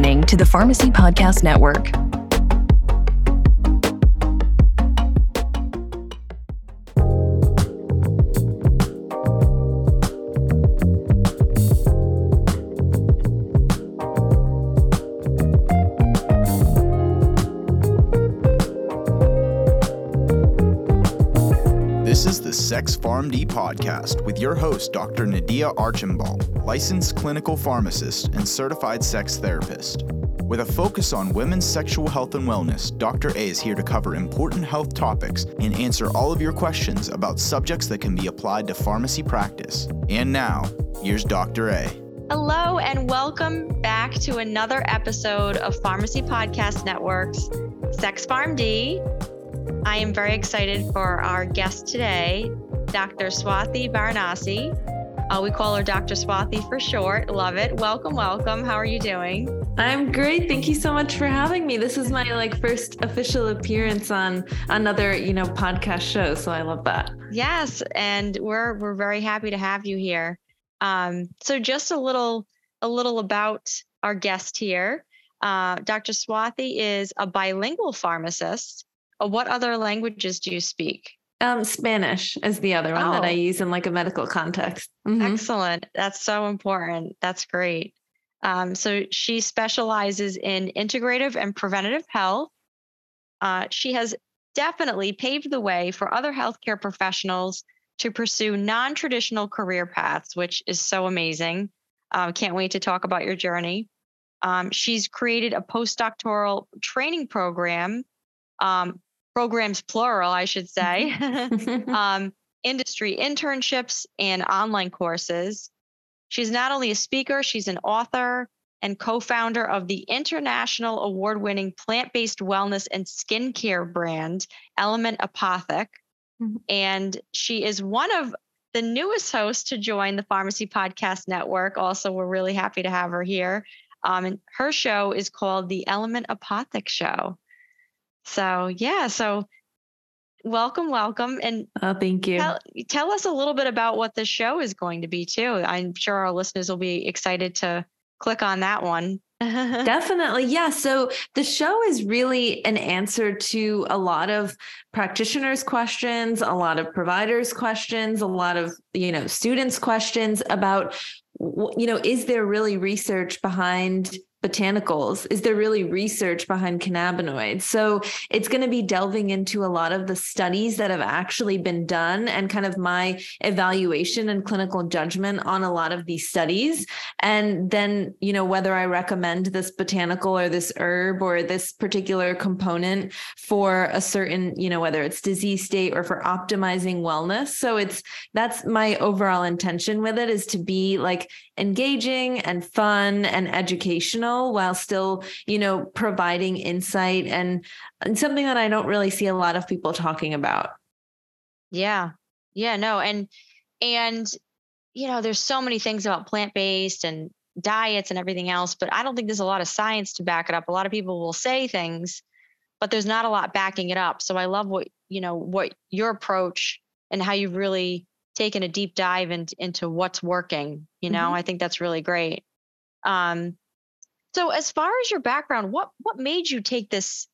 listening to the Pharmacy Podcast Network. Sex PharmD podcast with your host, Dr. Nadia Archambault, licensed clinical pharmacist and certified sex therapist. With a focus on women's sexual health and wellness, Dr. A is here to cover important health topics and answer all of your questions about subjects that can be applied to pharmacy practice. And now, here's Dr. A. Hello, and welcome back to another episode of Pharmacy Podcast Network's Sex PharmD. I am very excited for our guest today, Dr. Swathi Varanasi. Uh, we call her Dr. Swathi for short. Love it. Welcome, welcome. How are you doing? I'm great. Thank you so much for having me. This is my like first official appearance on another, you know, podcast show, so I love that. Yes, and we're we're very happy to have you here. Um, so just a little a little about our guest here. Uh, Dr. Swathi is a bilingual pharmacist. Uh, what other languages do you speak? Um, Spanish is the other one that I Oh. use in like a medical context. Mhm. Excellent. That's so important. That's great. Um, so she specializes in integrative and preventative health. Uh, she has definitely paved the way for other healthcare professionals to pursue non traditional career paths, which is so amazing. Um, can't wait to talk about your journey. Um, she's created a postdoctoral training program, um, programs plural, I should say. um, industry internships and online courses. She's not only a speaker, she's an author and co founder of the international award winning plant based wellness and skincare brand, Element Apothec. Mhm. And she is one of the newest hosts to join the Pharmacy Podcast Network. Also, we're really happy to have her here. Um, and her show is called the Element Apothec Show. So, yeah, so welcome, welcome. And oh, thank you. Tell, tell us a little bit about what the show is going to be too. I'm sure our listeners will be excited to click on that one. Definitely. Yeah. So the show is really an answer to a lot of practitioners' questions, a lot of providers' questions, a lot of, you know, students' questions about, you know, is there really research behind botanicals? Is there really research behind cannabinoids? So it's going to be delving into a lot of the studies that have actually been done and kind of my evaluation and clinical judgment on a lot of these studies. And then, you know, whether I recommend this botanical or this herb or this particular component for a certain, you know, whether it's disease state or for optimizing wellness. So it's that's my overall intention with it is to be like engaging and fun and educational while still, you know, providing insight and, and something that I don't really see a lot of people talking about. yeah. Yeah, no. And and you know, there's so many things about plant-based and diets and everything else, but I don't think there's a lot of science to back it up. A lot of people will say things, but there's not a lot backing it up. So I love what, you know, what your approach and how you've really taken a deep dive into into what's working, you know? Mhm. I think that's really great. Um so as far as your background, what what made you take this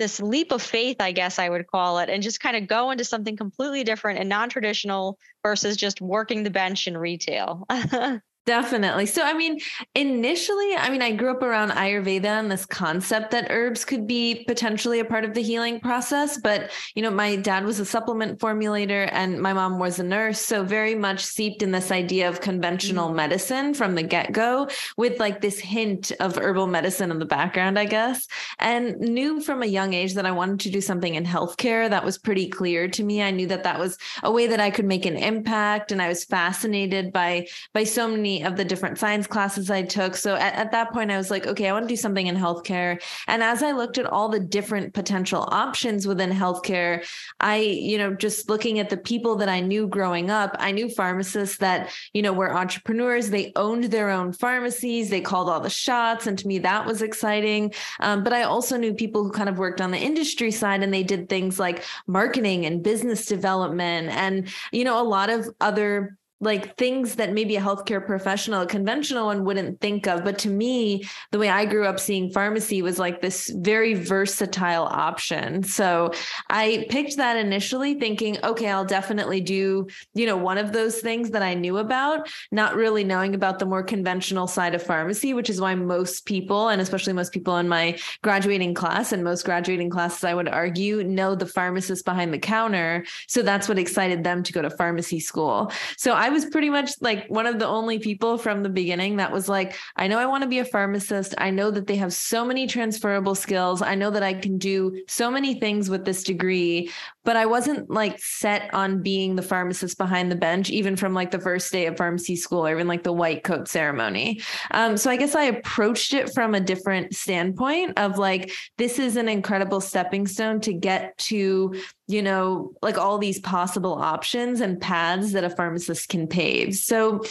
this leap of faith, I guess I would call it, and just kind of go into something completely different and non-traditional versus just working the bench in retail. Definitely. So, I mean, initially, I mean, I grew up around Ayurveda and this concept that herbs could be potentially a part of the healing process. But, you know, my dad was a supplement formulator and my mom was a nurse. So, very much seeped in this idea of conventional mm-hmm. medicine from the get go with like this hint of herbal medicine in the background, I guess. And knew from a young age that I wanted to do something in healthcare. That was pretty clear to me. I knew that that was a way that I could make an impact. And I was fascinated by, by so many of the different science classes I took. So at, at that point, I was like, okay, I want to do something in healthcare. And as I looked at all the different potential options within healthcare, I, you know, just looking at the people that I knew growing up, I knew pharmacists that, you know, were entrepreneurs. They owned their own pharmacies. They called all the shots. And to me, that was exciting. Um, but I also knew people who kind of worked on the industry side and they did things like marketing and business development and, you know, a lot of other like things that maybe a healthcare professional, a conventional one wouldn't think of. But to me, the way I grew up seeing pharmacy was like this very versatile option. So I picked that initially thinking, okay, I'll definitely do, you know, one of those things that I knew about, not really knowing about the more conventional side of pharmacy, which is why most people, and especially most people in my graduating class and most graduating classes, I would argue, know the pharmacist behind the counter. So that's what excited them to go to pharmacy school. So I was pretty much like one of the only people from the beginning that was like, I know I want to be a pharmacist. I know that they have so many transferable skills. I know that I can do so many things with this degree, but I wasn't like set on being the pharmacist behind the bench, even from like the first day of pharmacy school or even like the white coat ceremony. Um, so I guess I approached it from a different standpoint of like, this is an incredible stepping stone to get to you know, like all these possible options and paths that a pharmacist can pave. So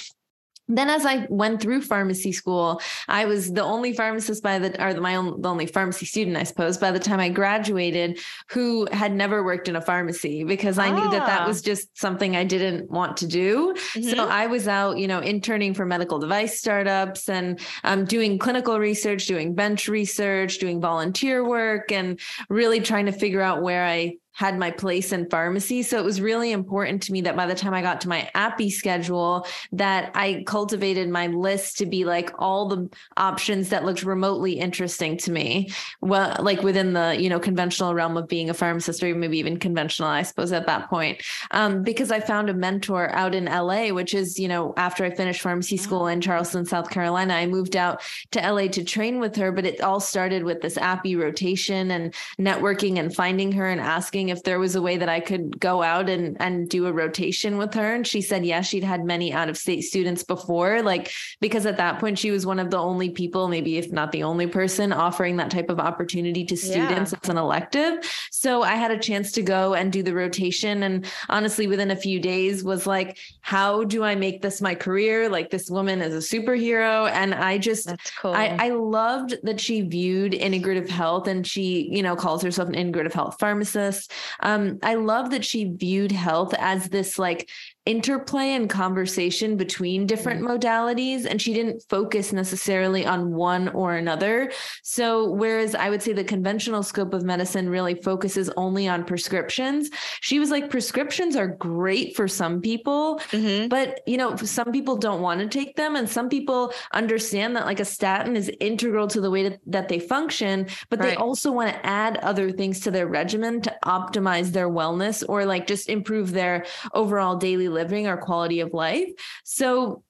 then as I went through pharmacy school, I was the only pharmacist by the or my own the only pharmacy student, I suppose, by the time I graduated who had never worked in a pharmacy because I ah. knew that that ah. was just something I didn't want to do. Mm-hmm. So I was out, you know, interning for medical device startups and um, doing clinical research, doing bench research, doing volunteer work, and really trying to figure out where I had my place in pharmacy. So it was really important to me that by the time I got to my APPE schedule, that I cultivated my list to be like all the options that looked remotely interesting to me. Well, like within the, you know, conventional realm of being a pharmacist or maybe even conventional, I suppose at that point. Um, because I found a mentor out in LA, which is, you know, after I finished pharmacy school in Charleston, South Carolina, I moved out to LA to train with her, but it all started with this APPE rotation and networking and finding her and asking if there was a way that I could go out and and do a rotation with her. And she said yes, she'd had many out of state students before, like because at that point she was one of the only people, maybe if not the only person, offering that type of opportunity to students yeah. as an elective. So I had a chance to go and do the rotation. And honestly, within a few days was like, how do I make this my career? Like this woman is a superhero. And I just That's cool. I, I loved that she viewed integrative health and she, you know, calls herself an integrative health pharmacist. Um, I love that she viewed health as this like interplay and conversation between different mm-hmm. modalities and she didn't focus necessarily on one or another so whereas i would say the conventional scope of medicine really focuses only on prescriptions she was like prescriptions are great for some people mm-hmm. but you know some people don't want to take them and some people understand that like a statin is integral to the way that, that they function but right. they also want to add other things to their regimen to optimize their wellness or like just improve their overall daily living or quality of life. So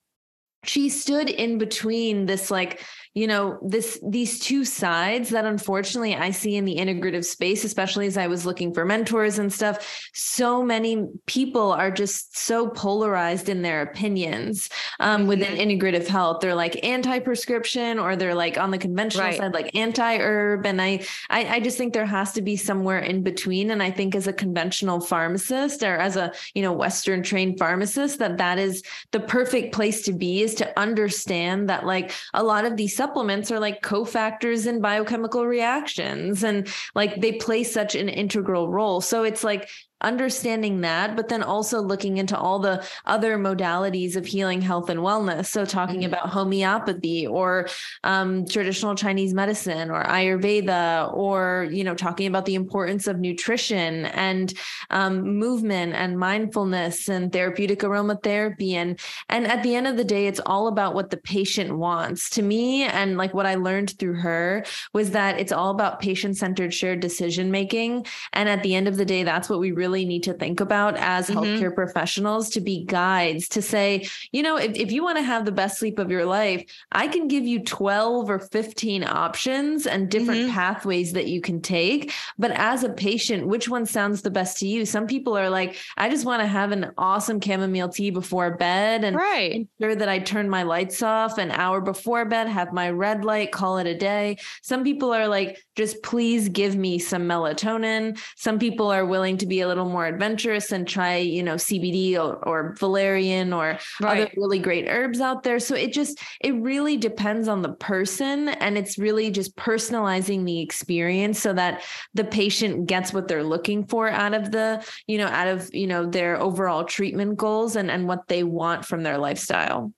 she stood in between this like you know this these two sides that unfortunately i see in the integrative space especially as i was looking for mentors and stuff so many people are just so polarized in their opinions um, within mm-hmm. integrative health they're like anti-prescription or they're like on the conventional right. side like anti-herb and I, I i just think there has to be somewhere in between and i think as a conventional pharmacist or as a you know western trained pharmacist that that is the perfect place to be is to understand that like a lot of these supplements are like cofactors in biochemical reactions and like they play such an integral role. So it's like understanding that, but then also looking into all the other modalities of healing health and wellness. So, talking mm-hmm. about homeopathy or um, traditional Chinese medicine or Ayurveda, or, you know, talking about the importance of nutrition and um, movement and mindfulness and therapeutic aromatherapy. And, and at the end of the day, it's all about what the patient wants. To me, and like what I learned through her was that it's all about patient centered shared decision making. And at the end of the day, that's what we really really need to think about as mm-hmm. healthcare professionals to be guides to say, you know, if, if you want to have the best sleep of your life, I can give you 12 or 15 options and different mm-hmm. pathways that you can take. But as a patient, which one sounds the best to you? Some people are like, I just want to have an awesome chamomile tea before bed and right. ensure that I turn my lights off an hour before bed, have my red light, call it a day. Some people are like, just please give me some melatonin. Some people are willing to be a little more adventurous and try, you know, CBD or, or valerian or right. other really great herbs out there. So it just, it really depends on the person. And it's really just personalizing the experience so that the patient gets what they're looking for out of the, you know, out of, you know, their overall treatment goals and, and what they want from their lifestyle.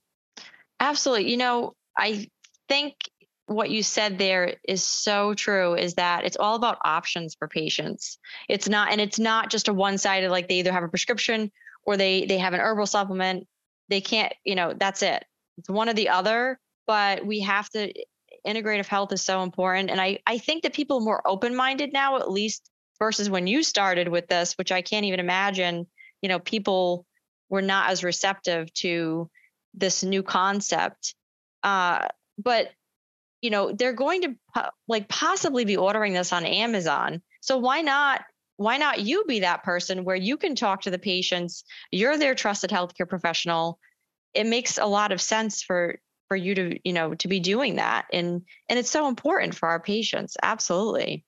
Absolutely. You know, I think what you said there is so true is that it's all about options for patients. It's not and it's not just a one-sided like they either have a prescription or they they have an herbal supplement. They can't, you know, that's it. It's one or the other, but we have to integrative health is so important and I I think that people are more open-minded now at least versus when you started with this, which I can't even imagine, you know, people were not as receptive to this new concept. Uh, but you know they're going to like possibly be ordering this on Amazon. So why not why not you be that person where you can talk to the patients, you're their trusted healthcare professional. It makes a lot of sense for for you to, you know, to be doing that and and it's so important for our patients. Absolutely.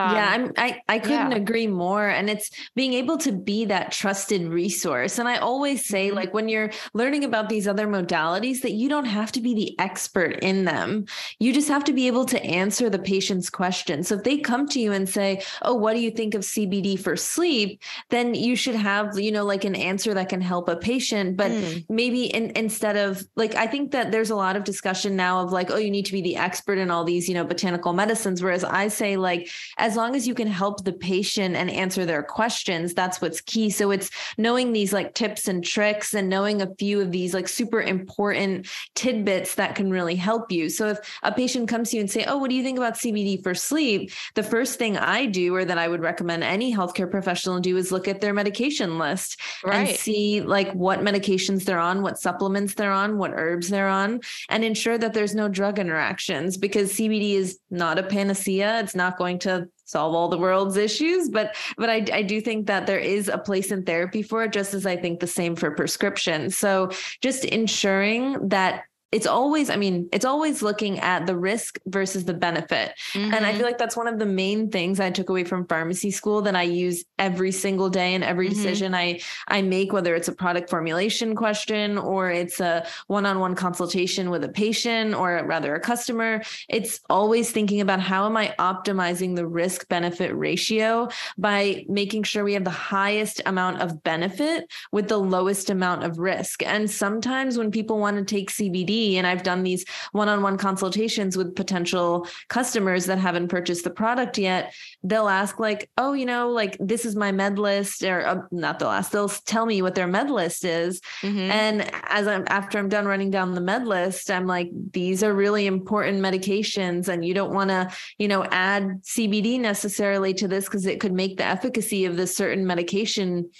Um, yeah, I'm, I I couldn't yeah. agree more, and it's being able to be that trusted resource. And I always say, mm-hmm. like when you're learning about these other modalities, that you don't have to be the expert in them. You just have to be able to answer the patient's questions. So if they come to you and say, "Oh, what do you think of CBD for sleep?" then you should have you know like an answer that can help a patient. But mm. maybe in, instead of like, I think that there's a lot of discussion now of like, "Oh, you need to be the expert in all these you know botanical medicines," whereas I say like as long as you can help the patient and answer their questions, that's what's key. So it's knowing these like tips and tricks and knowing a few of these like super important tidbits that can really help you. So if a patient comes to you and say, "Oh, what do you think about CBD for sleep?" The first thing I do or that I would recommend any healthcare professional do is look at their medication list right. and see like what medications they're on, what supplements they're on, what herbs they're on, and ensure that there's no drug interactions because CBD is not a panacea. It's not going to solve all the world's issues but but I, I do think that there is a place in therapy for it just as i think the same for prescription. So just ensuring that it's always i mean it's always looking at the risk versus the benefit mm-hmm. and i feel mm-hmm. like that's one of the main things i took away from pharmacy school that i use every single day in every mm-hmm. decision i i make whether it's a product formulation question or it's a one-on-one consultation with a patient or rather a customer it's always thinking about how am i optimizing the risk benefit ratio by making sure we have the highest amount of benefit with the lowest amount of risk and sometimes when people want to take cbd and I've done these one-on-one consultations with potential customers that haven't purchased the product yet. They'll ask like, "Oh, you know, like this is my med list," or uh, not they'll ask, they'll tell me what their med list is, mm-hmm. and as I'm after I'm done running down the med list, I'm like, "These are really important medications, and you don't want to, you know, add CBD necessarily to this because it could make the efficacy of this certain medication."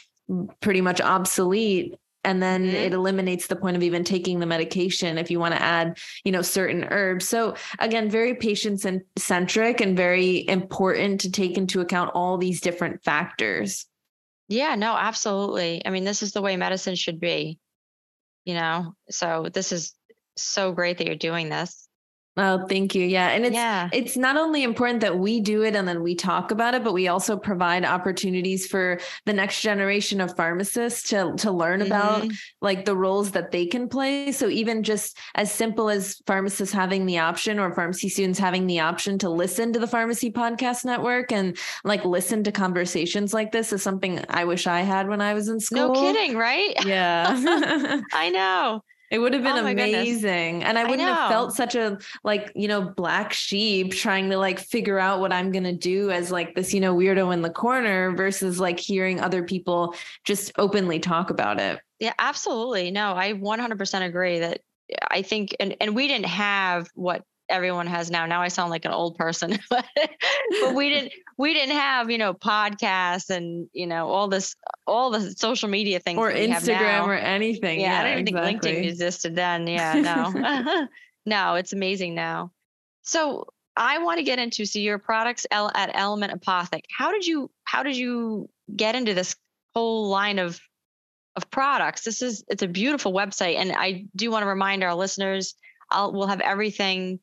pretty much obsolete and then mm-hmm. it eliminates the point of even taking the medication if you want to add you know certain herbs. So again very patient centric and very important to take into account all these different factors. Yeah no absolutely. I mean this is the way medicine should be you know? So this is so great that you're doing this Oh, thank you. Yeah. And it's yeah. it's not only important that we do it and then we talk about it, but we also provide opportunities for the next generation of pharmacists to to learn mm-hmm. about like the roles that they can play. So even just as simple as pharmacists having the option or pharmacy students having the option to listen to the pharmacy podcast network and like listen to conversations like this is something I wish I had when I was in school. No kidding, right? Yeah. I know. It would have been oh amazing. Goodness. And I wouldn't I have felt such a like, you know, black sheep trying to like figure out what I'm going to do as like this, you know, weirdo in the corner versus like hearing other people just openly talk about it. Yeah, absolutely. No, I 100% agree that I think and and we didn't have what everyone has now. Now I sound like an old person, but, but we didn't we didn't have you know podcasts and you know all this all the social media things or Instagram or anything. Yeah, yeah, I don't even exactly. think LinkedIn existed then. Yeah, no, no, it's amazing now. So I want to get into so your products at Element Apothec. How did you how did you get into this whole line of of products? This is it's a beautiful website, and I do want to remind our listeners. I'll we'll have everything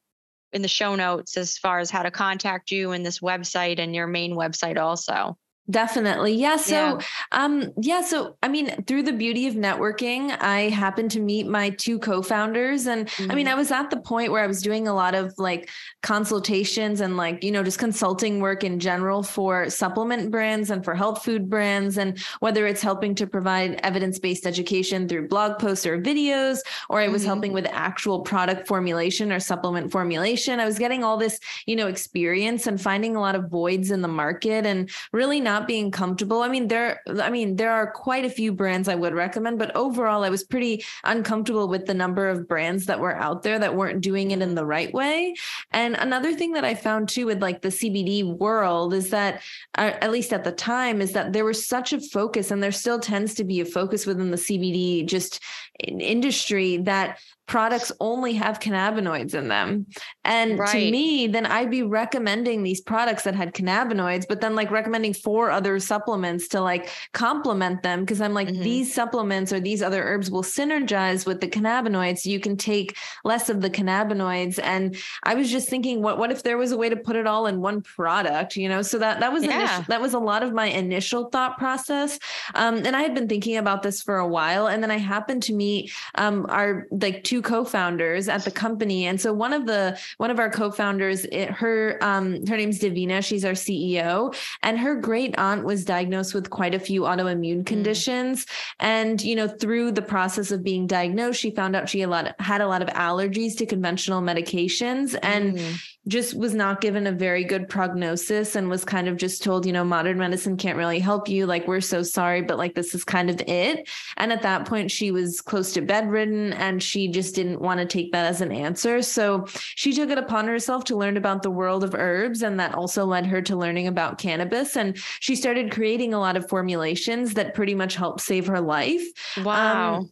in the show notes as far as how to contact you and this website and your main website also. Definitely. Yeah. So, yeah. um, yeah. So, I mean, through the beauty of networking, I happened to meet my two co-founders. And mm-hmm. I mean, I mm-hmm. was at the point where I was doing a lot of like consultations and like, you know, just consulting work in general for supplement brands and for health food brands. And whether it's helping to provide evidence-based education through blog posts or videos, or I was mm-hmm. helping with actual product formulation or supplement formulation, I was getting all this, you know, experience and finding a lot of voids in the market and really not not being comfortable. I mean, there, I mean, there are quite a few brands I would recommend, but overall, I was pretty uncomfortable with the number of brands that were out there that weren't doing it in the right way. And another thing that I found too with like the CBD world is that, uh, at least at the time, is that there was such a focus, and there still tends to be a focus within the CBD just industry that products only have cannabinoids in them. And right. to me, then I'd be recommending these products that had cannabinoids, but then like recommending four other supplements to like complement them. Cause I'm like, mm-hmm. these supplements or these other herbs will synergize with the cannabinoids. You can take less of the cannabinoids. And I was just thinking, what, what if there was a way to put it all in one product, you know? So that, that was, yeah. initial, that was a lot of my initial thought process. Um, and I had been thinking about this for a while. And then I happened to meet um, our like two co-founders at the company. And so one of the one of our co-founders it, her um her name's davina. She's our ceo and her great aunt was diagnosed with quite a few autoimmune mm. conditions. Mm. and you know through the process of being diagnosed she found out she had a lot, had a lot of allergies to conventional medications. And mm just was not given a very good prognosis and was kind of just told, you know, modern medicine can't really help you. Like, we're so sorry, but like, this is kind of it. And at that point, she was close to bedridden and she just didn't want to take that as an answer. So she took it upon herself to learn about the world of herbs. And that also led her to learning about cannabis. And she started creating a lot of formulations that pretty much helped save her life. Wow. Um,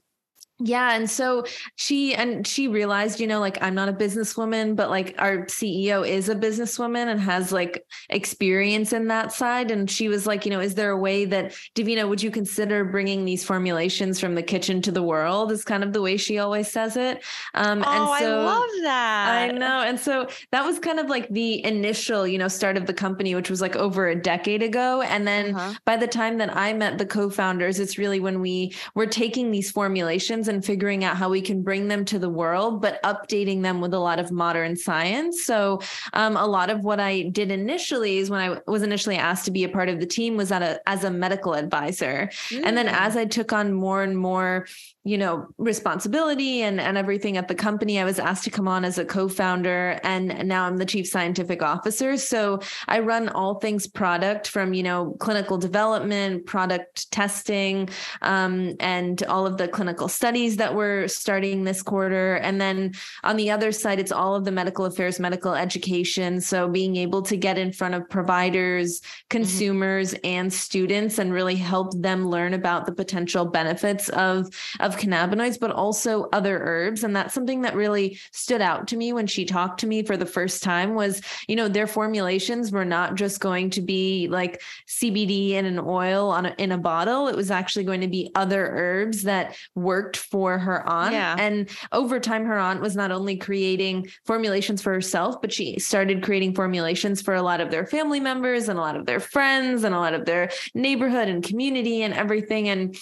yeah. And so she and she realized, you know, like I'm not a businesswoman, but like our CEO is a businesswoman and has like experience in that side. And she was like, you know, is there a way that Davina, would you consider bringing these formulations from the kitchen to the world? Is kind of the way she always says it. Um, oh, and so, I love that. I know. And so that was kind of like the initial, you know, start of the company, which was like over a decade ago. And then uh-huh. by the time that I met the co-founders, it's really when we were taking these formulations and figuring out how we can bring them to the world, but updating them with a lot of modern science. So, um, a lot of what I did initially is when I was initially asked to be a part of the team was at a, as a medical advisor. Mm. And then as mm. I took on more and more you know responsibility and and everything at the company i was asked to come on as a co-founder and now i'm the chief scientific officer so i run all things product from you know clinical development product testing um, and all of the clinical studies that we're starting this quarter and then on the other side it's all of the medical affairs medical education so being able to get in front of providers mm-hmm. consumers mm-hmm. and students and really help them learn about the potential benefits of of cannabinoids, but also other herbs. And that's something that really stood out to me when she talked to me for the first time was, you know, their formulations were not just going to be like CBD in an oil on a, in a bottle. It was actually going to be other herbs that worked for her aunt. Yeah. And over time, her aunt was not only creating formulations for herself, but she started creating formulations for a lot of their family members and a lot of their friends and a lot of their neighborhood and community and everything. And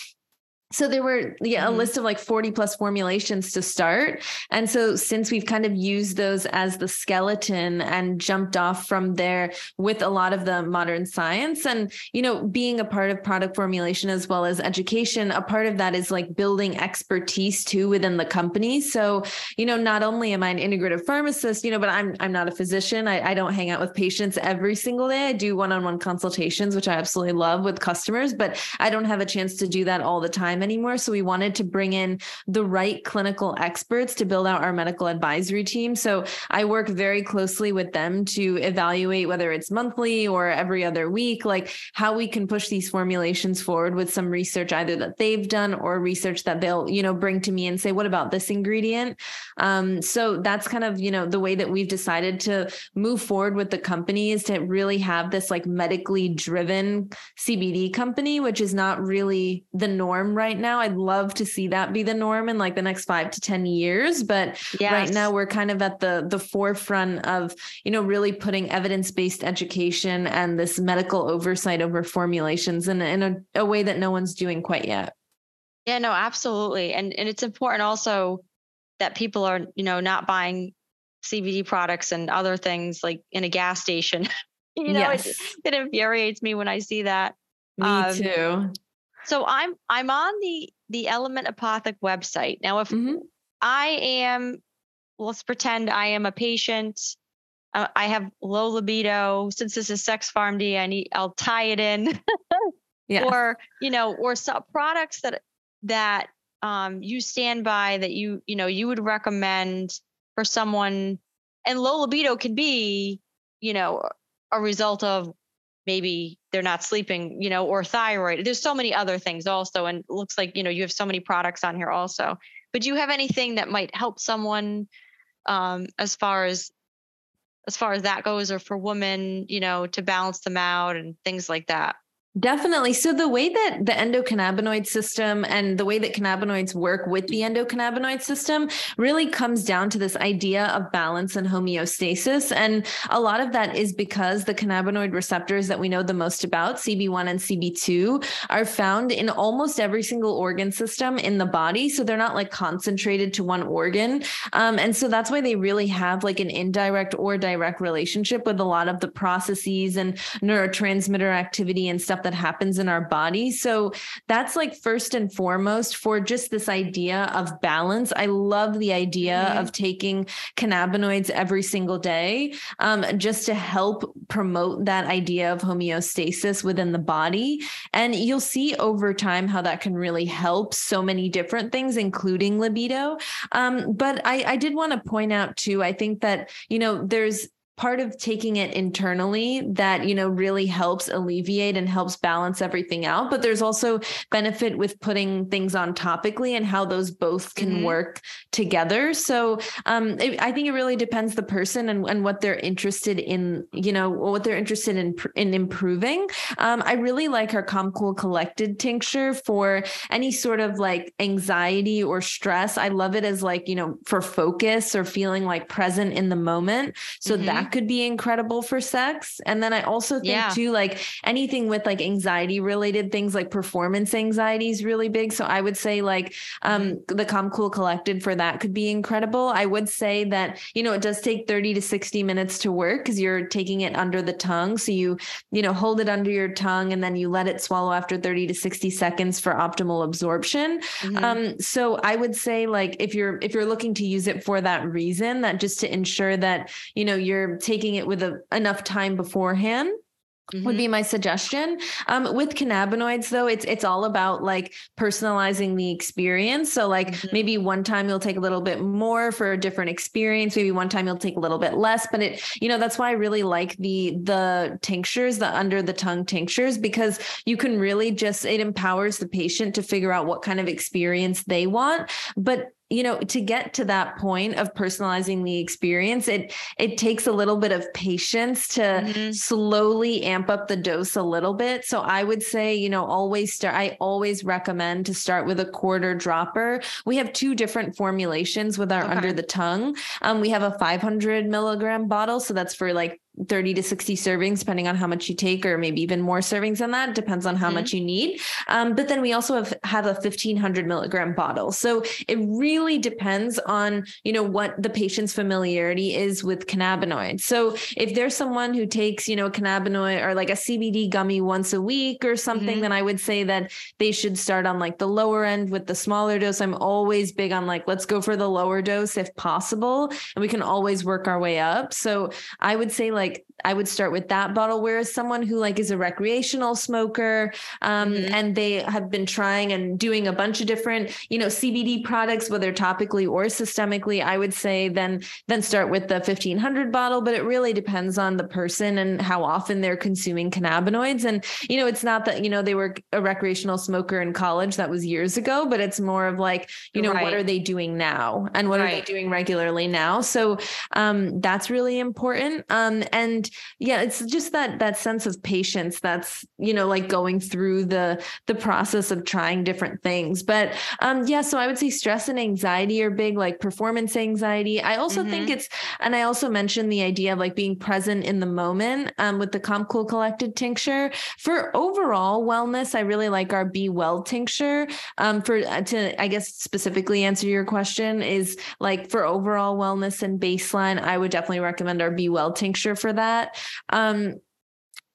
so there were yeah, mm-hmm. a list of like 40 plus formulations to start. And so since we've kind of used those as the skeleton and jumped off from there with a lot of the modern science and, you know, being a part of product formulation as well as education, a part of that is like building expertise too within the company. So, you know, not only am I an integrative pharmacist, you know, but I'm I'm not a physician. I, I don't hang out with patients every single day. I do one-on-one consultations, which I absolutely love with customers, but I don't have a chance to do that all the time anymore. So we wanted to bring in the right clinical experts to build out our medical advisory team. So I work very closely with them to evaluate whether it's monthly or every other week, like how we can push these formulations forward with some research either that they've done or research that they'll, you know, bring to me and say, what about this ingredient? Um, so that's kind of, you know, the way that we've decided to move forward with the company is to really have this like medically driven CBD company, which is not really the norm right right now. I'd love to see that be the norm in like the next five to 10 years. But yes. right now we're kind of at the the forefront of, you know, really putting evidence-based education and this medical oversight over formulations in, in a, a way that no one's doing quite yet. Yeah, no, absolutely. And and it's important also that people are, you know, not buying CBD products and other things like in a gas station. you know, yes. it, it, infuriates me when I see that. Me um, too. So I'm I'm on the the Element Apothec website. Now if mm-hmm. I am let's pretend I am a patient uh, I have low libido since this is sex PharmD I need I'll tie it in. yeah. Or, you know, or some products that that um, you stand by that you you know you would recommend for someone and low libido can be you know a result of maybe they're not sleeping you know or thyroid. There's so many other things also and looks like you know you have so many products on here also. But do you have anything that might help someone um, as far as as far as that goes or for women you know to balance them out and things like that Definitely. So the way that the endocannabinoid system and the way that cannabinoids work with the endocannabinoid system really comes down to this idea of balance and homeostasis. And a lot of that is because the cannabinoid receptors that we know the most about, CB1 and CB2, are found in almost every single organ system in the body. So they're not like concentrated to one organ. Um, and so that's why they really have like an indirect or direct relationship with a lot of the processes and neurotransmitter activity and stuff that happens in our body. So that's like first and foremost for just this idea of balance. I love the idea mm-hmm. of taking cannabinoids every single day um, just to help promote that idea of homeostasis within the body. And you'll see over time how that can really help so many different things, including libido. Um, but I, I did want to point out too, I think that, you know, there's part of taking it internally that you know really helps alleviate and helps balance everything out but there's also benefit with putting things on topically and how those both can mm-hmm. work together so um, it, i think it really depends the person and, and what they're interested in you know what they're interested in in improving um, i really like our calm cool collected tincture for any sort of like anxiety or stress i love it as like you know for focus or feeling like present in the moment so mm-hmm. that that could be incredible for sex. And then I also think yeah. too, like anything with like anxiety related things like performance anxiety is really big. So I would say like um mm-hmm. the Calm Cool Collected for that could be incredible. I would say that, you know, it does take 30 to 60 minutes to work because you're taking it under the tongue. So you, you know, hold it under your tongue and then you let it swallow after 30 to 60 seconds for optimal absorption. Mm-hmm. Um, so I would say like if you're if you're looking to use it for that reason, that just to ensure that, you know, you're taking it with a, enough time beforehand Mm-hmm. would be my suggestion. Um, with cannabinoids, though, it's it's all about like personalizing the experience. So, like mm-hmm. maybe one time you'll take a little bit more for a different experience. Maybe one time you'll take a little bit less. But it, you know, that's why I really like the the tinctures, the under the tongue tinctures, because you can really just it empowers the patient to figure out what kind of experience they want. But you know to get to that point of personalizing the experience it it takes a little bit of patience to mm-hmm. slowly amp up the dose a little bit so i would say you know always start i always recommend to start with a quarter dropper we have two different formulations with our okay. under the tongue um, we have a 500 milligram bottle so that's for like 30 to 60 servings, depending on how much you take, or maybe even more servings than that. Depends on how mm-hmm. much you need. Um, but then we also have, have a 1500 milligram bottle. So it really depends on, you know, what the patient's familiarity is with cannabinoids. So if there's someone who takes, you know, a cannabinoid or like a CBD gummy once a week or something, mm-hmm. then I would say that they should start on like the lower end with the smaller dose. I'm always big on like, let's go for the lower dose if possible. And we can always work our way up. So I would say like, like I would start with that bottle. Whereas someone who like is a recreational smoker um, mm-hmm. and they have been trying and doing a bunch of different, you know, CBD products, whether topically or systemically, I would say then then start with the 1500 bottle. But it really depends on the person and how often they're consuming cannabinoids. And you know, it's not that you know they were a recreational smoker in college. That was years ago. But it's more of like you know right. what are they doing now and what right. are they doing regularly now. So um, that's really important. Um, and yeah, it's just that that sense of patience that's, you know, like going through the the process of trying different things. But um yeah, so I would say stress and anxiety are big, like performance anxiety. I also mm-hmm. think it's and I also mentioned the idea of like being present in the moment um with the calm Comcool collected tincture. For overall wellness, I really like our Be Well tincture. Um for uh, to I guess specifically answer your question is like for overall wellness and baseline, I would definitely recommend our Be Well tincture for that. Um,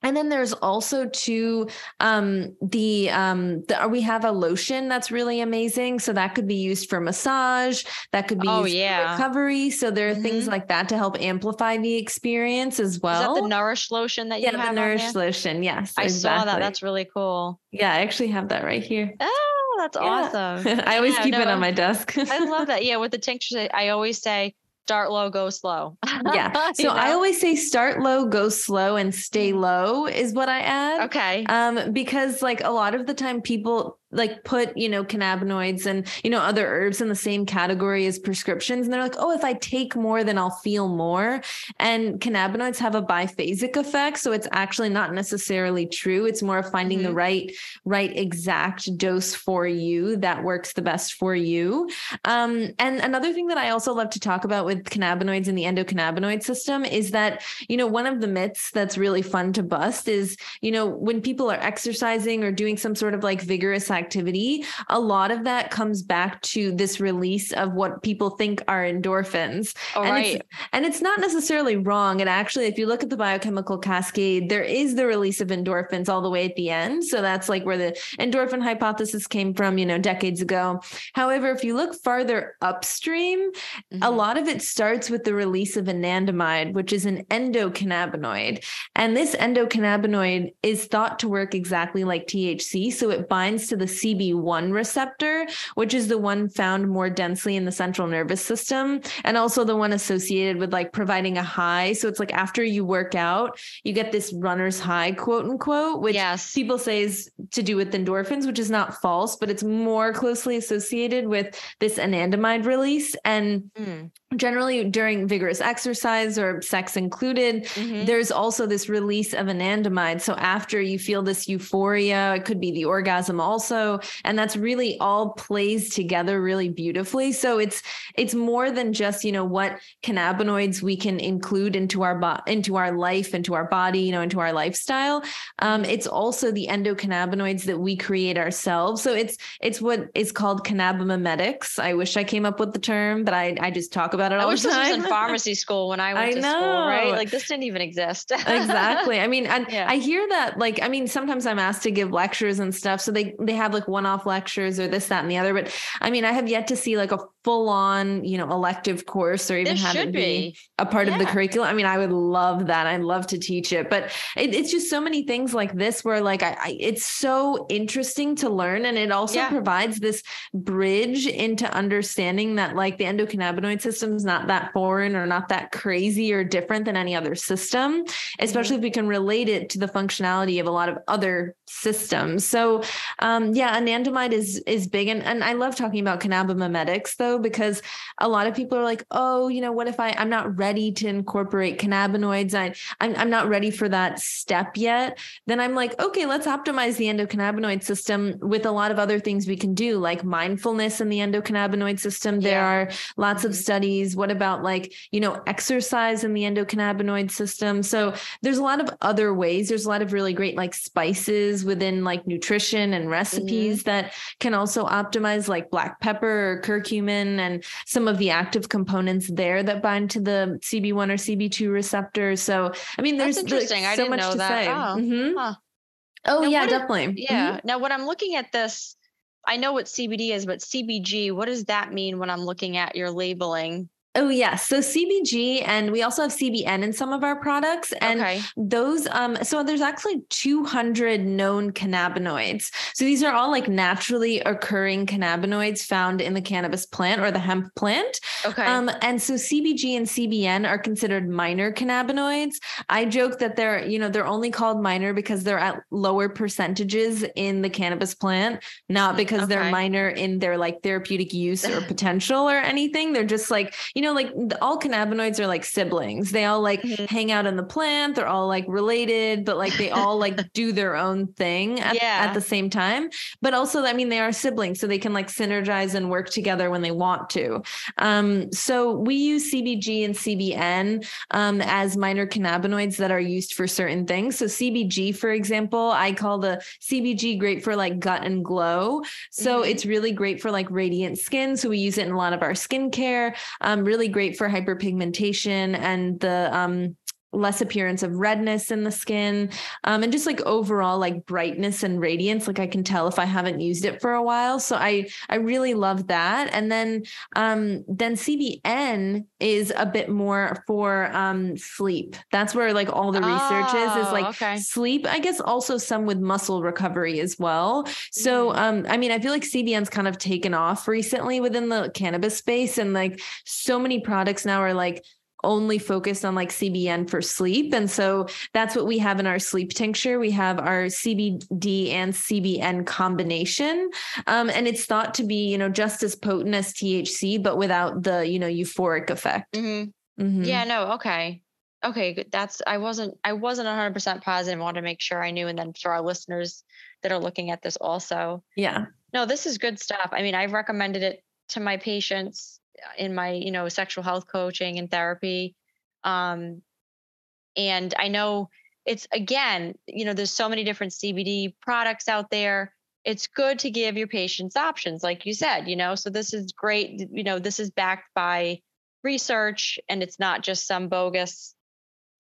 and then there's also too um, the um, the, we have a lotion that's really amazing. So that could be used for massage. That could be oh, used yeah. for recovery. So there are mm-hmm. things like that to help amplify the experience as well. Is that the Nourish lotion that you yeah, have? the Nourish lotion. Yes, I exactly. saw that. That's really cool. Yeah, I actually have that right here. Oh, that's yeah. awesome. I always yeah, keep no, it on my desk. I love that. Yeah, with the tinctures, I always say start low, go slow. yeah. So you know? I always say start low, go slow, and stay mm. low is what I add. Okay. Um, because like a lot of the time people like put you know cannabinoids and you know other herbs in the same category as prescriptions. And they're like oh if i take more then i'll feel more. And cannabinoids have a biphasic effect so it's actually not necessarily true. It's more of finding mm-hmm. the right right exact dose for you that works the best for you. Um, and another thing that i also love to talk about with cannabinoids and the endocannabinoid system is that you know one of the myths that's really fun to bust is you know when people are exercising or doing some sort of like vigorous activity, a lot of that comes back to this release of what people think are endorphins. Oh, and, right. it's, and it's not necessarily wrong. And actually, if you look at the biochemical cascade, there is the release of endorphins all the way at the end. So that's like where the endorphin hypothesis came from, you know, decades ago. However, if you look farther upstream, mm-hmm. a lot of it starts with the release of anandamide, which is an endocannabinoid. And this endocannabinoid is thought to work exactly like THC. So it binds to the CB1 receptor, which is the one found more densely in the central nervous system, and also the one associated with like providing a high. So it's like after you work out, you get this runner's high, quote unquote, which yes. people say is to do with endorphins, which is not false, but it's more closely associated with this anandamide release. And mm generally during vigorous exercise or sex included mm-hmm. there's also this release of anandamide. So after you feel this euphoria it could be the orgasm also. And that's really all plays together really beautifully. So it's it's more than just you know what cannabinoids we can include into our bo- into our life into our body you know into our lifestyle. Um, it's also the endocannabinoids that we create ourselves. So it's it's what is called cannabimimetics i wish i came up with the term but i i just talk about it all I wish the time. this was in pharmacy school when I went I to know. school, right? Like this didn't even exist. exactly. I mean, and yeah. I hear that like I mean, sometimes I'm asked to give lectures and stuff. So they they have like one-off lectures or this, that, and the other. But I mean, I have yet to see like a full-on, you know, elective course or even have it be, be, a part yeah. of the curriculum. I mean, I would love that. I'd love to teach it. But it, it's just so many things like this where like I, I it's so interesting to learn. And it also yeah. provides this bridge into understanding that like the endocannabinoid system system's not that foreign or not that crazy or different than any other system, especially mm-hmm. if we can relate it to the functionality of a lot of other systems. So um, yeah, anandamide is is big. And, and I love talking about cannabimimetics though, because a lot of people are like, oh, you know, what if I I'm not ready to incorporate cannabinoids? I I'm, I'm not ready for that step yet. Then I'm like, okay, let's optimize the endocannabinoid system with a lot of other things we can do, like mindfulness in the endocannabinoid system. There yeah. are lots of mm-hmm. studies what about like, you know, exercise in the endocannabinoid system? So there's a lot of other ways. There's a lot of really great like spices within like nutrition and recipes mm-hmm. that can also optimize like black pepper or curcumin and some of the active components there that bind to the CB1 or CB2 receptors. So, I mean, there's interesting. Like, so I didn't much know to that. say. Oh, mm-hmm. huh. oh now, yeah, definitely. yeah. Mm-hmm. Now, when I'm looking at this, I know what CBD is, but CBG, what does that mean when I'm looking at your labeling? Oh yes. So CBG and we also have CBN in some of our products. And okay. those um so there's actually 200 known cannabinoids. So these are all like naturally occurring cannabinoids found in the cannabis plant or the hemp plant. Okay. Um, and so CBG and CBN are considered minor cannabinoids. I joke that they're, you know, they're only called minor because they're at lower percentages in the cannabis plant, not because okay. they're minor in their like therapeutic use or potential or anything. They're just like, you know, like all cannabinoids are like siblings. They all like mm-hmm. hang out in the plant. They're all like related, but like they all like do their own thing at, yeah. at the same time. But also, I mean, they are siblings, so they can like synergize and work together when they want to. Um, so we use CBG and CBN um, as minor cannabinoids that are used for certain things. So CBG, for example, I call the CBG great for like gut and glow. So mm-hmm. it's really great for like radiant skin. So we use it in a lot of our skincare. Um, really great for hyperpigmentation and the um, less appearance of redness in the skin um, and just like overall like brightness and radiance like i can tell if i haven't used it for a while so i i really love that and then um then cbn is a bit more for um sleep that's where like all the research oh, is is like oh, okay. sleep i guess also some with muscle recovery as well so mm-hmm. um i mean i feel like cbn's kind of taken off recently within the cannabis space and like so many products now are like only focused on like CBN for sleep. And so that's what we have in our sleep tincture. We have our CBD and CBN combination. Um, and it's thought to be, you know, just as potent as THC, but without the, you know, euphoric effect. Mm-hmm. Mm-hmm. Yeah, no, okay. Okay, good. That's I wasn't I wasn't 100% positive. I wanted to make sure I knew and then for our listeners that are looking at this also. Yeah. No, this is good stuff. I mean, I've recommended it to my patients in my you know sexual health coaching and therapy. Um and i know it's again you know there's so many different cbd products out there. It's good to give your patients options like you said you know so this is great you know this is backed by research and it's not just some bogus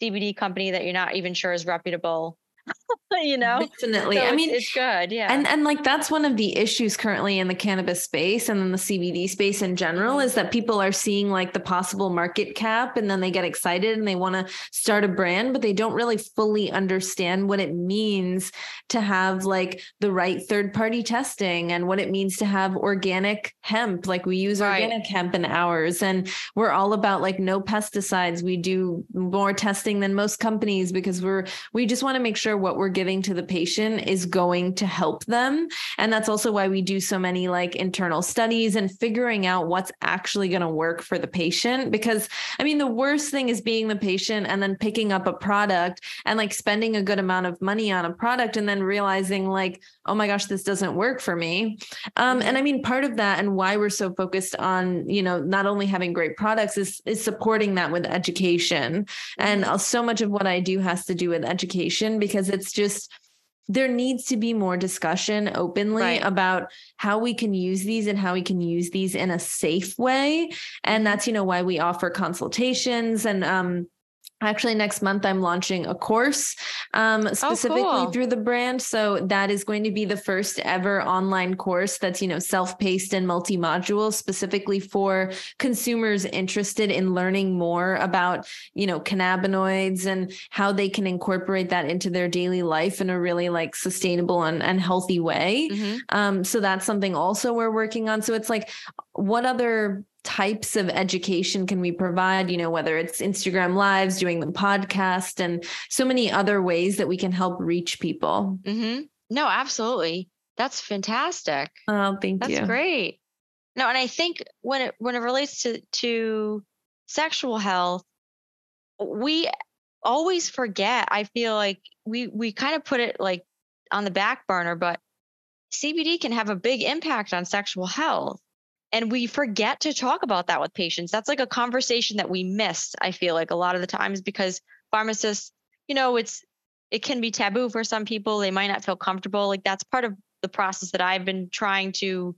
cbd company that you're not even sure is reputable you know? Definitely. So i mean it's, good yeah. and and like that's one of the issues currently in the cannabis space and in the cbd space in general mm-hmm. is that people are seeing like the possible market cap and then they get excited and they want to start a brand but they don't really fully understand what it means to have like the right third party testing and what it means to have organic hemp. Like we use right. organic hemp in ours and we're all about like no pesticides. We do more testing than most companies because we're we just want to make sure what we're giving to the patient is going to help them. And that's also why we do so many like internal studies and figuring out what's actually going to work for the patient. Because I mean, the worst thing is being the patient and then picking up a product and like spending a good amount of money on a product and then realizing like, oh my gosh, this doesn't work for me. Um, and I mean, part of that and why we're so focused on, you know, not only having great products is, is supporting that with education. And mm-hmm. so much of what I do has to do with education because because it's just there needs to be more discussion openly right. about how we can use these and how we can use these in a safe way and that's you know why we offer consultations and um Actually, next month I'm launching a course um, specifically oh, cool. through the brand. So that is going to be the first ever online course that's you know self-paced and multi-module, specifically for consumers interested in learning more about you know cannabinoids and how they can incorporate that into their daily life in a really like sustainable and, and healthy way. Mm-hmm. Um, so that's something also we're working on. So it's like, what other types of education can we provide you know whether it's instagram lives doing the podcast and so many other ways that we can help reach people. Mm-hmm. no absolutely. That's fantastic. Oh thank that's you. that's great. No and i think when it when it relates to to sexual health we always forget i feel like we we kind of put it like on the back burner but cbd can have a big impact on sexual health and we forget to talk about that with patients. That's like a conversation that we miss i feel like a lot of the times because pharmacists you know it's it can be taboo for some people. They might not feel comfortable. Like that's part of the process that i've been trying to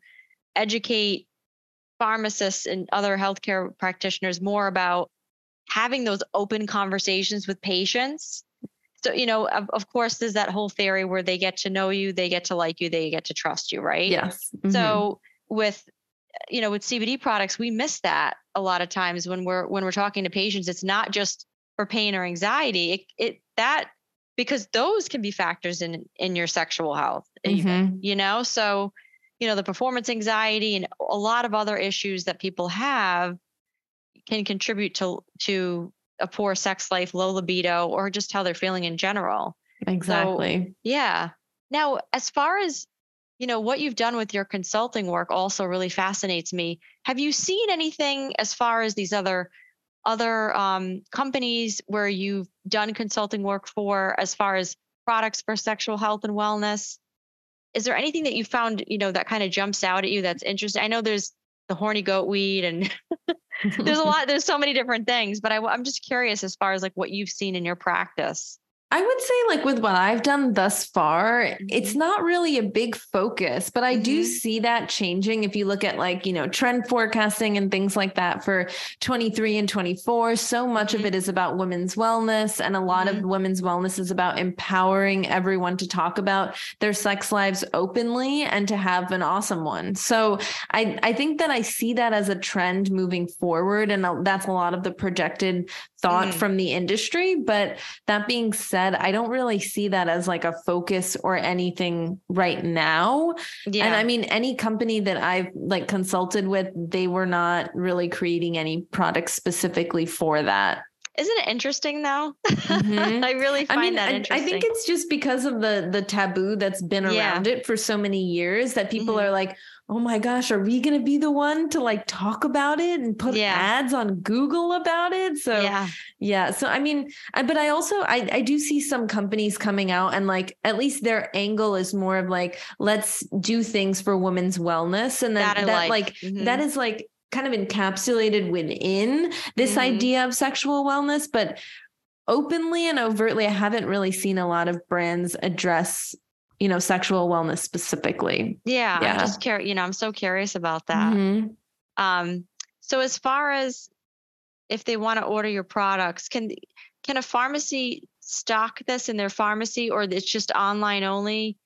educate pharmacists and other healthcare practitioners more about having those open conversations with patients. So you know of, of course there's that whole theory where they get to know you they get to like you they get to trust you right? Yes. Mm-hmm. so with you know with cbd products we miss that a lot of times when we're when we're talking to patients it's not just for pain or anxiety it, it that because those can be factors in in your sexual health even mm-hmm. you know so you know the performance anxiety and a lot of other issues that people have can contribute to to a poor sex life, low libido, or just how they're feeling in general. Exactly. So, yeah. Now, as far as you know, what you've done with your consulting work also really fascinates me. Have you seen anything as far as these other other um, companies where you've done consulting work for, as far as products for sexual health and wellness? Is there anything that you found, you know, that kind of jumps out at you that's interesting? I know there's the horny goat weed and there's a lot there's so many different things but I, i'm just curious as far as like what you've seen in your practice I would say, like with what I've done thus far, mm-hmm. it's not really a big focus, but I mm-hmm. do see that changing. If you look at like, you know, trend forecasting and things like that for 23 and 24, so much mm-hmm. of it is about women's wellness. And a lot of mm-hmm. women's wellness is about empowering everyone to talk about their sex lives openly and to have an awesome one. So I, I think that I see that as a trend moving forward. And that's a lot of the projected thought mm. from the industry. But that being said, I don't really see that as like a focus or anything right now. Yeah. And I mean, any company that I've like consulted with, they were not really creating any products specifically for that. Isn't it interesting though? Mm-hmm. I really find I mean, that interesting. I think it's just because of the the taboo that's been around yeah. it for so many years that people mm-hmm. are like, oh my gosh, are we going to be the one to like talk about it and put yeah. ads on Google about it? So yeah, yeah. So I mean, I, but I also I I do see some companies coming out and like at least their angle is more of like let's do things for women's wellness and that that, that like, like mm-hmm. that is like kind of encapsulated within this mm-hmm. idea of sexual wellness, but openly and overtly, I haven't really seen a lot of brands address you know, sexual wellness specifically. Yeah, yeah. I'm just curious, you know, I'm so curious about that. Mm-hmm. Um, so as far as if they want to order your products, can can a pharmacy stock this in their pharmacy or it's just online only?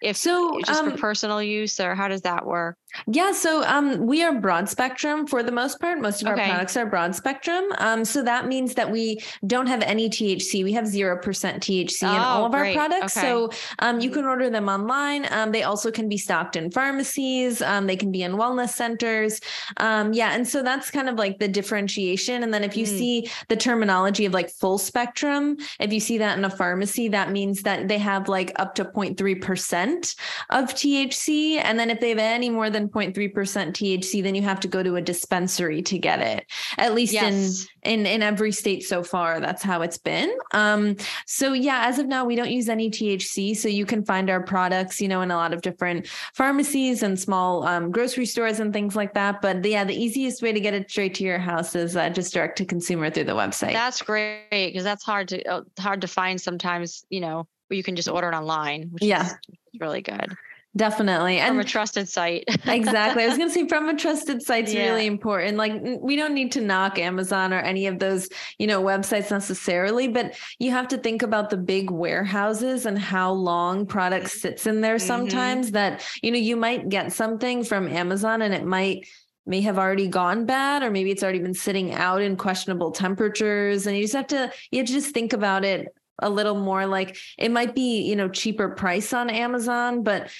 If so, just um, for personal use, or how does that work? Yeah, so um, we are broad spectrum for the most part. Most of okay. our products are broad spectrum. Um, so that means that we don't have any THC. We have zero percent THC oh, in all of great. our products. Okay. So um, you can order them online. Um, they also can be stocked in pharmacies. Um, they can be in wellness centers. Um, yeah, and so that's kind of like the differentiation. And then if you mm. see the terminology of like full spectrum, if you see that in a pharmacy, that means that they have like up to 0.3 percent of THC. And then if they have any more than than 0.3% THC, then you have to go to a dispensary to get it. At least yes. in in in every state so far, that's how it's been. Um, so yeah, as of now, we don't use any THC. So you can find our products, you know, in a lot of different pharmacies and small um, grocery stores and things like that. But yeah, the easiest way to get it straight to your house is uh, just direct to consumer through the website. That's great because that's hard to uh, hard to find sometimes. You know, you can just order it online. Which yeah, is really good. Definitely. And from a trusted site. exactly. I was going to say from a trusted site's yeah. really important. Like we don't need to knock Amazon or any of those, you know, websites necessarily, but you have to think about the big warehouses and how long product sits in there mm-hmm. sometimes that, you know, you might get something from Amazon and it might may have already gone bad or maybe it's already been sitting out in questionable temperatures and you just have to you have to just think about it a little more like it might be you know cheaper price on Amazon but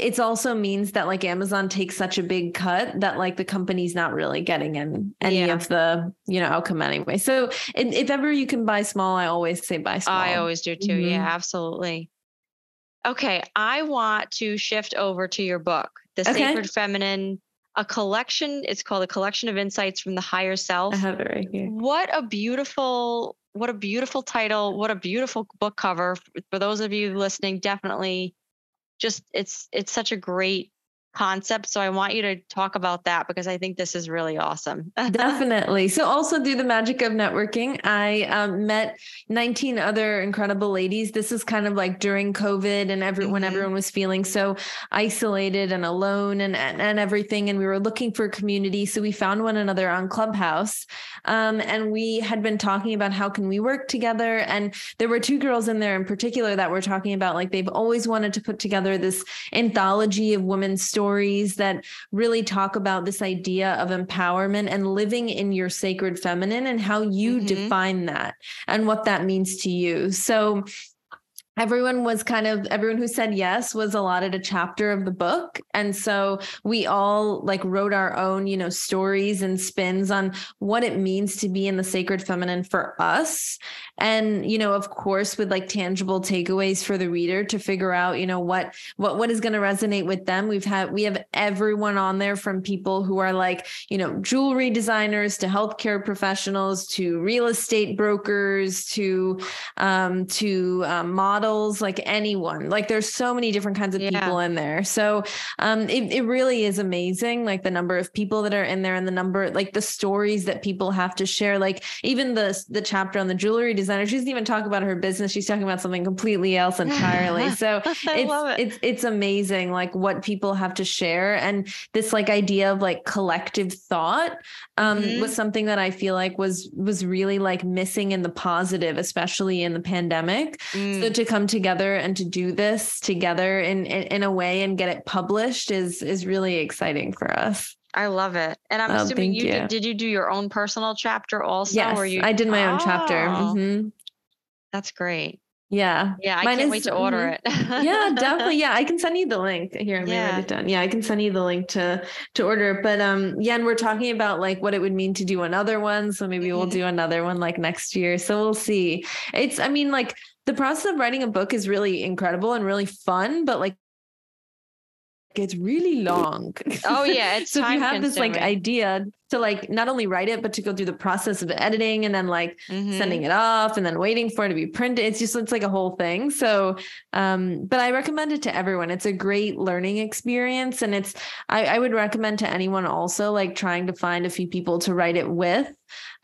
it also means that like Amazon takes such a big cut that like the company's not really getting in any yeah. of the you know outcome anyway. So if ever you can buy small, I always say buy small. I always do too. Mm-hmm. Yeah, absolutely. Okay, I want to shift over to your book, The okay. Sacred Feminine, a collection. It's called a collection of insights from the higher self. I have it right here. What a beautiful, what a beautiful title. What a beautiful book cover. For those of you listening, definitely just it's it's such a great concept. So I want you to talk about that because I think this is really awesome. Definitely. So also through the magic of networking, I um, met 19 other incredible ladies. This is kind of like during COVID and every, mm-hmm. when everyone was feeling so isolated and alone and, and, and everything. And we were looking for community. So we found one another on Clubhouse. Um, and we had been talking about how can we work together. And there were two girls in there in particular that were talking about like they've always wanted to put together this anthology of women's stories stories that really talk about this idea of empowerment and living in your sacred feminine and how you mm-hmm. define that and what that means to you. So everyone was kind of everyone who said yes was allotted a chapter of the book. And so we all like wrote our own you know stories and spins on what it means to be in the sacred feminine for us. And you know of course with like tangible takeaways for the reader to figure out you know what what what is going to resonate with them. We've had we have everyone on there from people who are like you know jewelry designers to healthcare professionals to real estate brokers to um to um, models like anyone like there's so many different kinds of yeah. people in there so um it, it really is amazing like the number of people that are in there and the number like the stories that people have to share like even the the chapter on the jewelry designer. She doesn't even talk about her business. She's talking about something completely else entirely. So it's it. it's it's amazing like what people have to share. And this like idea of like collective thought um mm-hmm. was something that I feel like was was really like missing in the positive, especially in the pandemic. Mm. So to come together and to do this together in, in in a way and get it published is is really exciting for us. I love it. And I'm oh, assuming you, you, Did, did you do your own personal chapter also? Yes, or you, I did my oh, own chapter. Mm-hmm. That's great. Yeah. Yeah. I Mine can't is, wait to order mm-hmm. it. yeah, definitely. Yeah. I can send you the link here. Let me yeah. write it down. Yeah. I can send you the link to, to order. It. But, um, yeah. And we're talking about like what it would mean to do another one. So maybe mm-hmm. we'll do another one like next year. So we'll see. It's, I mean, like the process of writing a book is really incredible and really fun, but like it's really long. Oh yeah, it's so if you have this like idea to like not only write it but to go through the process of editing and then like mm-hmm. sending it off and then waiting for it to be printed. It's just it's like a whole thing. So, um, but I recommend it to everyone. It's a great learning experience, and it's I, I would recommend to anyone also like trying to find a few people to write it with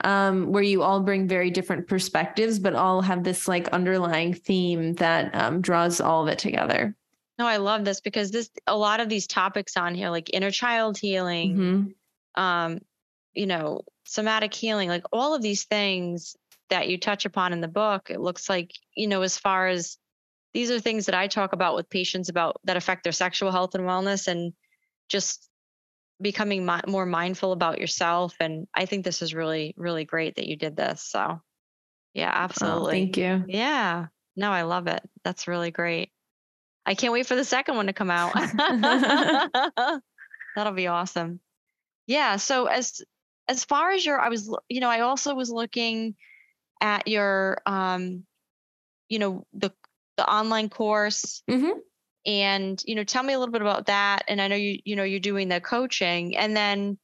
um, where you all bring very different perspectives, but all have this like underlying theme that um, draws all of it together. No, I love this because this a lot of these topics on here, like inner child healing, mm-hmm. um, you know, somatic healing, like all of these things that you touch upon in the book, it looks like, you know, as far as these are things that I talk about with patients about that affect their sexual health and wellness and just becoming mi- more mindful about yourself. And I think this is really, really great that you did this. So, yeah, absolutely. Oh, thank you. Yeah. No, I love it. That's really great. I can't wait for the second one to come out. That'll be awesome. Yeah. So as as far as your, I was, you know, I also was looking at your, um, you know, the the online course. Mm-hmm. And you know, tell me a little bit about that. And I know you, you know, you're doing the coaching, and then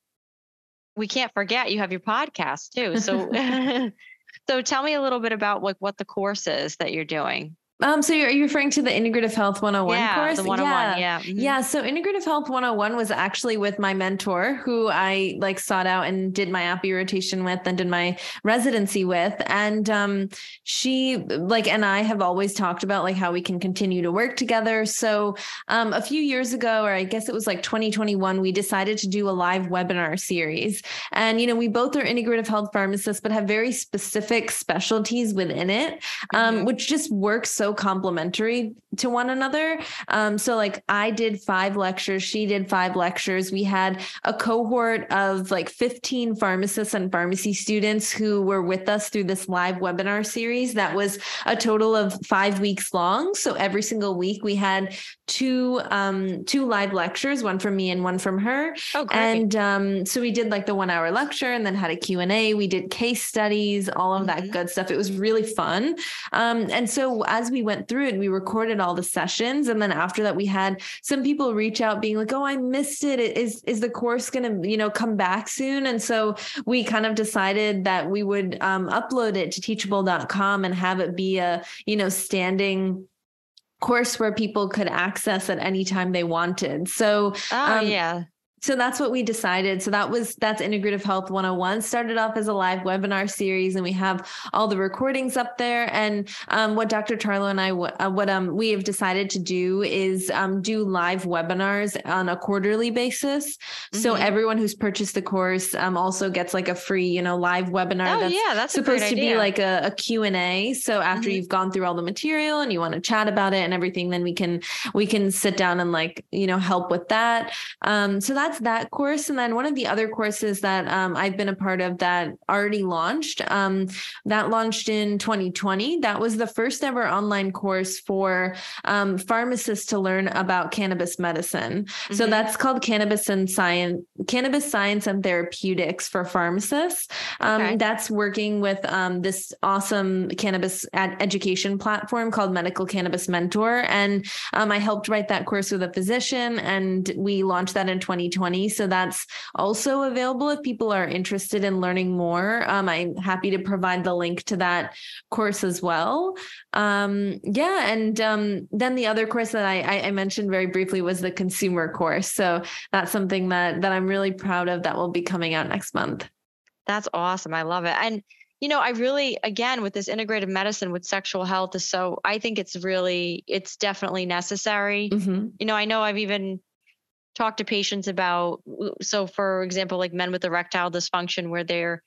we can't forget you have your podcast too. So, so tell me a little bit about like what the course is that you're doing. Um, so you're, you referring to the Integrative Health 101 yeah, course? The 101, yeah. Yeah. Mm-hmm. yeah. So Integrative Health 101 was actually with my mentor who I like sought out and did my APPE rotation with and did my residency with. And um, she like and I have always talked about like how we can continue to work together. So um, a few years ago, or I guess it was like 2021, we decided to do a live webinar series. And you know, we both are integrative health pharmacists, but have very specific specialties within it, um, mm-hmm. which just works so complementary to one another. Um, so like I did five lectures, she did five lectures. We had a cohort of like 15 pharmacists and pharmacy students who were with us through this live webinar series that was a total of five weeks long. So every single week we had two um, two live lectures, one from me and one from her. Oh, great. And um, so we did like the one hour lecture and then had a Q&A. We did case studies, all of mm-hmm. that good stuff. It was really fun. Um, and so as we went through it, we recorded all the sessions. And then after that, we had some people reach out being like, oh, I missed it. Is, is the course going to, you know, come back soon? And so we kind of decided that we would um, upload it to teachable.com and have it be a, you know, standing course where people could access at any time they wanted. So, oh, um, yeah so that's what we decided. So that was that's Integrative Health 101. Started off as a live webinar series, and we have all the recordings up there. And um, what Dr. Tarlow and I uh, what um we have decided to do is um, do live webinars on a quarterly basis. Mm-hmm. So everyone who's purchased the course um, also gets like a free you know live webinar. Oh that's yeah, that's supposed to be like a, a Q and A. So after mm-hmm. you've gone through all the material and you want to chat about it and everything, then we can we can sit down and like you know help with that. Um, so that that's that course. And then one of the other courses that um, I've been a part of that already launched, um, that launched in 2020. That was the first ever online course for um, pharmacists to learn about cannabis medicine. Mm-hmm. So that's called Cannabis and Science, Cannabis Science and Therapeutics for pharmacists. Um, okay. That's working with um, this awesome cannabis education platform called Medical Cannabis Mentor. And um, I helped write that course with a physician, and we launched that in 2020. So that's also available if people are interested in learning more. Um, I'm happy to provide the link to that course as well. Um, yeah, and um, then the other course that I, I mentioned very briefly was the consumer course. So that's something that that I'm really proud of that will be coming out next month. That's awesome. I love it. And you know, I really, again, with this integrative medicine with sexual health is so, I think it's really, it's definitely necessary. Mm-hmm. You know, I know I've even talked to patients about, so for example, like men with erectile dysfunction where they're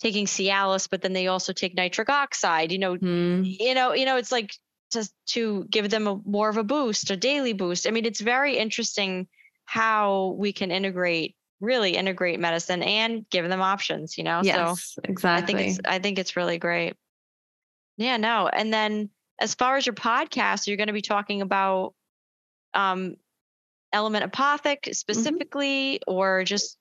taking Cialis, but then they also take nitric oxide, you know, mm. you know, you know, it's like just to give them a more of a boost, a daily boost. I mean, it's very interesting how we can integrate really integrate medicine and give them options, you know? Yes, so exactly. I think it's I think it's really great. Yeah, no. And then as far as your podcast, you're going to be talking about um element apothec mm-hmm. specifically mm-hmm. or just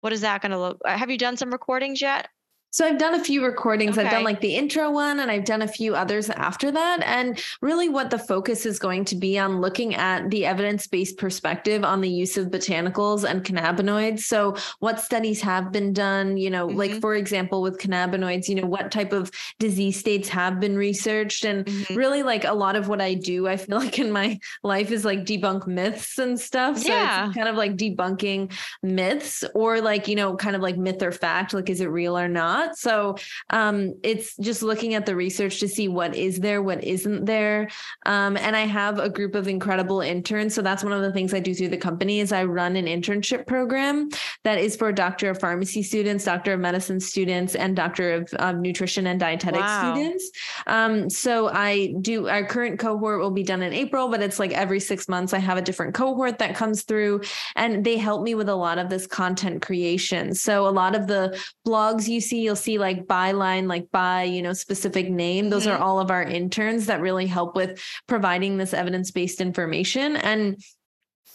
what is that going to look have you done some recordings yet so I've done a few recordings. Okay. I've done like the intro one and I've done a few others after that. And really what the focus is going to be on looking at the evidence-based perspective on the use of botanicals and cannabinoids. So what studies have been done, you know, mm-hmm. like for example with cannabinoids, you know, what type of disease states have been researched and mm-hmm. really like a lot of what I do, I feel like in my life is like debunk myths and stuff. So yeah. it's kind of like debunking myths or like, you know, kind of like myth or fact, like is it real or not? Not. So um, it's just looking at the research to see what is there, what isn't there. Um, and I have a group of incredible interns. So that's one of the things I do through the company is I run an internship program that is for doctor of pharmacy students, doctor of medicine students, and doctor of um, nutrition and dietetics wow. students. Um, so I do our current cohort will be done in April, but it's like every six months I have a different cohort that comes through, and they help me with a lot of this content creation. So a lot of the blogs you see you'll see like byline, like by, you know, specific name. Those mm-hmm. are all of our interns that really help with providing this evidence based information. And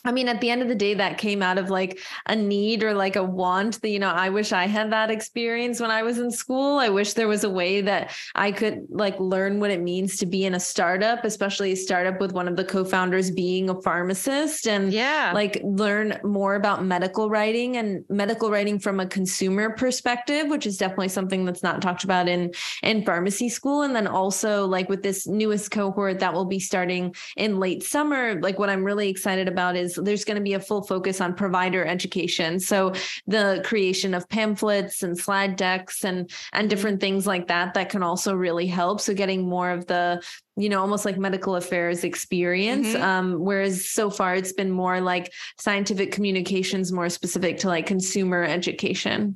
I mean, at the end of the day, that came out of like a need or like a want that, you know, I wish I had that experience when I was in school. I wish there was a way that I could like learn what it means to be in a startup, especially a startup with one of the co founders being a pharmacist and yeah, like learn more about medical writing and medical writing from a consumer perspective, which is definitely something that's not talked about in, in pharmacy school. And then also like with this newest cohort that will be starting in late summer, like what I'm really excited about is there's going to be a full focus on provider education. So the creation of pamphlets and slide decks and and mm-hmm. different things like that that can also really help. So getting more of the you know almost like medical affairs experience mm-hmm. um, whereas so far it's been more like scientific communications more specific to like consumer education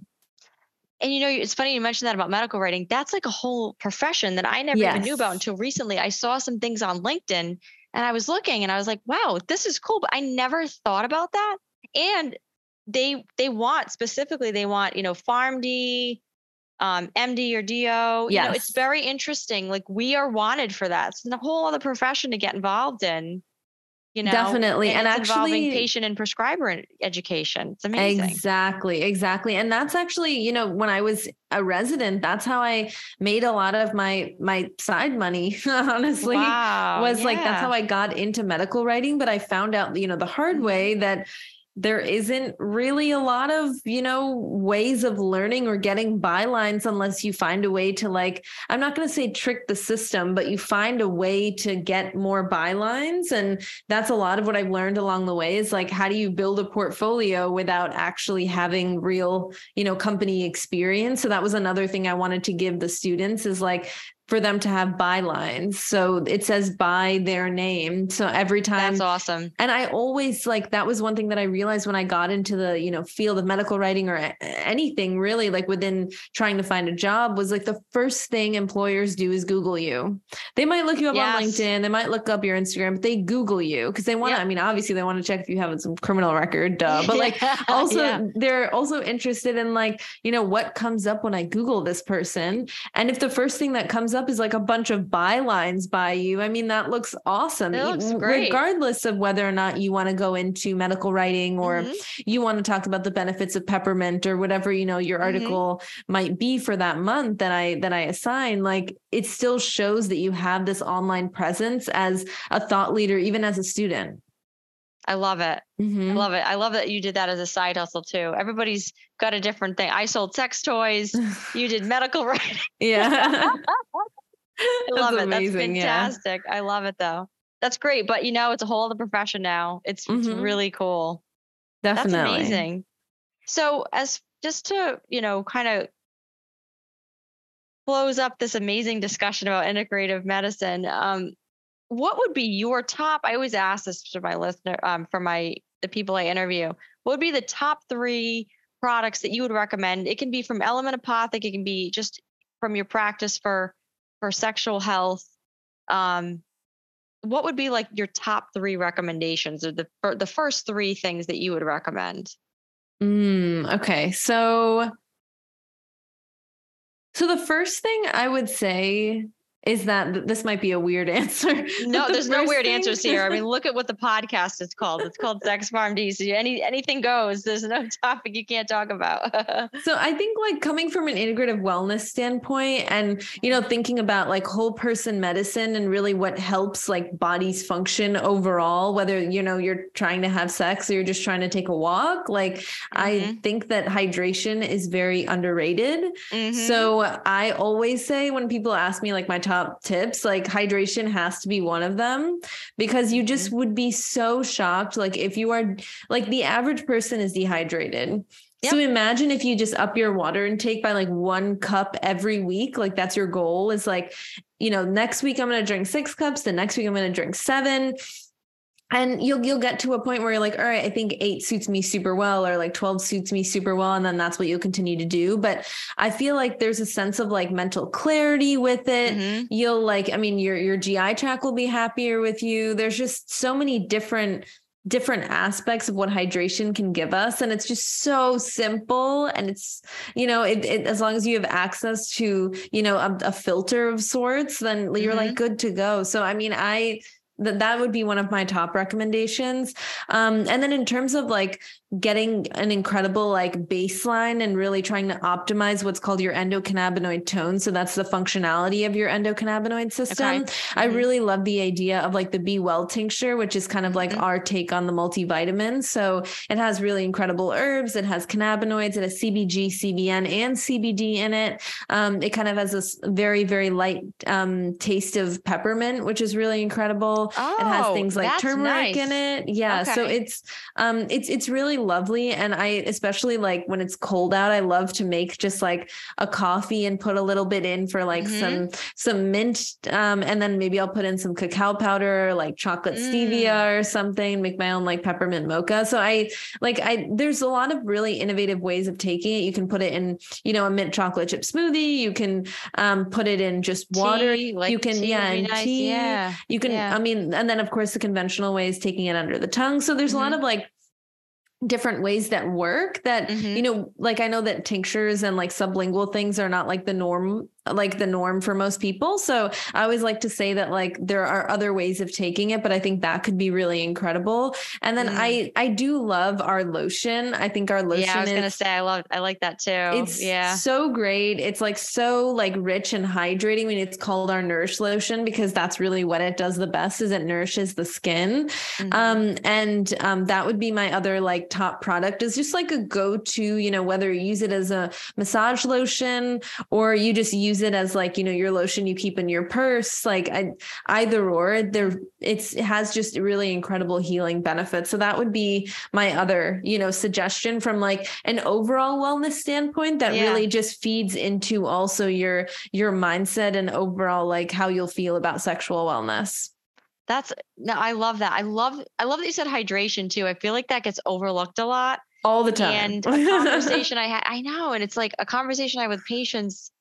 and you know, it's funny you mentioned that about medical writing. That's like a whole profession that I never yes. even knew about until recently. I saw some things on LinkedIn and I was looking and I was like, wow, this is cool. But I never thought about that. And they they want specifically, they want, you know, PharmD, um, MD or DO. Yes. You know, it's very interesting. Like we are wanted for that. It's a whole other profession to get involved in you know definitely and, and actually patient and prescriber education it's amazing exactly exactly and that's actually you know when i was a resident that's how i made a lot of my my side money honestly wow, was yeah. like that's how i got into medical writing but i found out you know the hard mm-hmm. way that there isn't really a lot of you know ways of learning or getting bylines unless you find a way to like i'm not going to say trick the system but you find a way to get more bylines. And that's a lot of what i've learned along the way is like how do you build a portfolio without actually having real you know company experience? So that was another thing i wanted to give the students is like for them to have bylines. So it says by their name. So every time That's awesome. and I always like that was one thing that I realized when I got into the, you know, field of medical writing or anything really like within trying to find a job was like the first thing employers do is Google you. They might look you up on LinkedIn, they might look up your Instagram, but they Google you because they want to, Yep. I mean, obviously they want to check if you have some criminal record, duh, but like also Yeah. they're also interested in like you know what comes up when i google this person and if the first thing that comes up is like a bunch of bylines by you i mean that looks awesome It looks great. regardless of whether or not you want to go into medical writing or Mhm. you want to talk about the benefits of peppermint or whatever you know your Mhm. article might be for that month that i that i assign like it still shows that you have this online presence as a thought leader even as a student I love it. I Mhm. love it. I love that you did that as a side hustle too. Everybody's got a different thing. I sold sex toys. You did medical writing. yeah I love That's it. amazing, That's yeah. fantastic. I love it though. That's great. But you know, it's a whole other profession now. It's it's Mhm. really cool. definitely That's amazing. So as just to, you know, kind of close up this amazing discussion about integrative medicine, um, what would be your top? I always ask this to my listener, um, for my the people I interview. What would be the top three products that you would recommend? It can be from Element Apothec, it can be just from your practice for for sexual health. Um, what would be like your top three recommendations or the the first three things that you would recommend? Mm, okay. So so the first thing I would say is that this might be a weird answer. No, the there's no weird answers here. I mean, look at what the podcast is called. It's called Sex Farm DC. Any anything goes. There's no topic you can't talk about. So I think like coming from an integrative wellness standpoint and you know thinking about like whole person medicine and really what helps like bodies function overall whether you know you're trying to have sex or you're just trying to take a walk like I Mhm. think that hydration is very underrated. Mhm. So I always say when people ask me like my top tips, like hydration has to be one of them because you just mm-hmm. would be so shocked. Like if you are like the average person is dehydrated. So imagine if you just up your water intake by like one cup every week, like that's your goal is like, you know, next week I'm going to drink six cups, the next week I'm going to drink seven and you'll you'll get to a point where you're like all right i think 8 suits me super well or like 12 suits me super well and then that's what you'll continue to do. But i feel like there's a sense of like mental clarity with it. Mhm. you'll like i mean your your gi track will be happier with you. There's just so many different different aspects of what hydration can give us and it's just so simple and it's you know it, it as long as you have access to you know a, a filter of sorts then you're like good to go. So i mean i that that would be one of my top recommendations. Um and then in terms of like getting an incredible like baseline and really trying to optimize what's called your endocannabinoid tone. So that's the functionality of your endocannabinoid system. I Mhm. really love the idea of like the be well tincture which is kind of like Mhm. our take on the multivitamin so it has really incredible herbs. It has cannabinoids. It has cbg cbn and cbd in it. Um, it kind of has this very very light um, taste of peppermint which is really incredible. Oh, it has Oh, things like turmeric in it. Yeah. So it's um it's it's really lovely and i especially like when it's cold out i love to make just like a coffee and put a little bit in for like Mhm. some some mint um and then maybe i'll put in some cacao powder like chocolate Mm. stevia or something make my own like peppermint mocha so i like i there's a lot of really innovative ways of taking it you can put it in you know a mint chocolate chip smoothie you can um put it in just water Tea, like you can tea yeah and nice. tea Yeah. you can Yeah. i mean and then of course the conventional way is taking it under the tongue so there's a lot of like different ways that work that Mhm. you know like i know that tinctures and like sublingual things are not like the norm like the norm for most people so i always like to say that like there are other ways of taking it but i think that could be really incredible and then Mm. i i do love our lotion i think our lotion yeah, I was is gonna say I love I like that too. it's yeah. so great. It's like so like rich and hydrating. I mean, it's called our Nourish lotion because that's really what it does the best is it nourishes the skin. Mhm. Um, and um, that would be my other like top product is just like a go-to, you know, whether you use it as a massage lotion or you just use use it as like, you know, your lotion you keep in your purse, like I, either or there it's it has just really incredible healing benefits. So that would be my other, you know, suggestion from like an overall wellness standpoint that yeah. really just feeds into also your your mindset and overall like how you'll feel about sexual wellness. That's no, I love that. I love I love that you said hydration too. I feel like that gets overlooked a lot all the time. And a conversation I had, I know, and it's like a conversation I had with patients.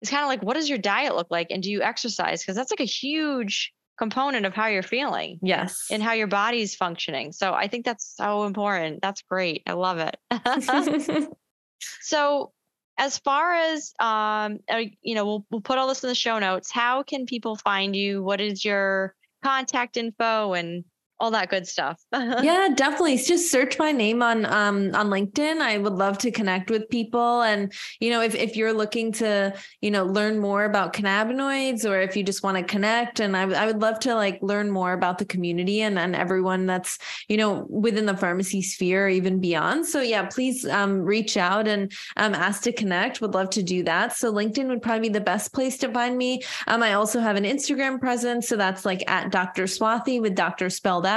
It's kind of like, what does your diet look like, and do you exercise? Because that's like a huge component of how you're feeling. Yes. And how your body's functioning. So I think that's so important. That's great. I love it. so as far as um uh, you know we'll, we'll put all this in the show notes how can people find you what is your contact info and all that good stuff. yeah, definitely. Just search my name on um on LinkedIn. I would love to connect with people. And you know, if if you're looking to, you know, learn more about cannabinoids or if you just want to connect and I, I would love to like learn more about the community and, and everyone that's, you know, within the pharmacy sphere or even beyond. So yeah, please um reach out and um ask to connect. Would love to do that. So LinkedIn would probably be the best place to find me. Um, I also have an Instagram presence. So that's like at Dr. Swathy with Dr. spelled.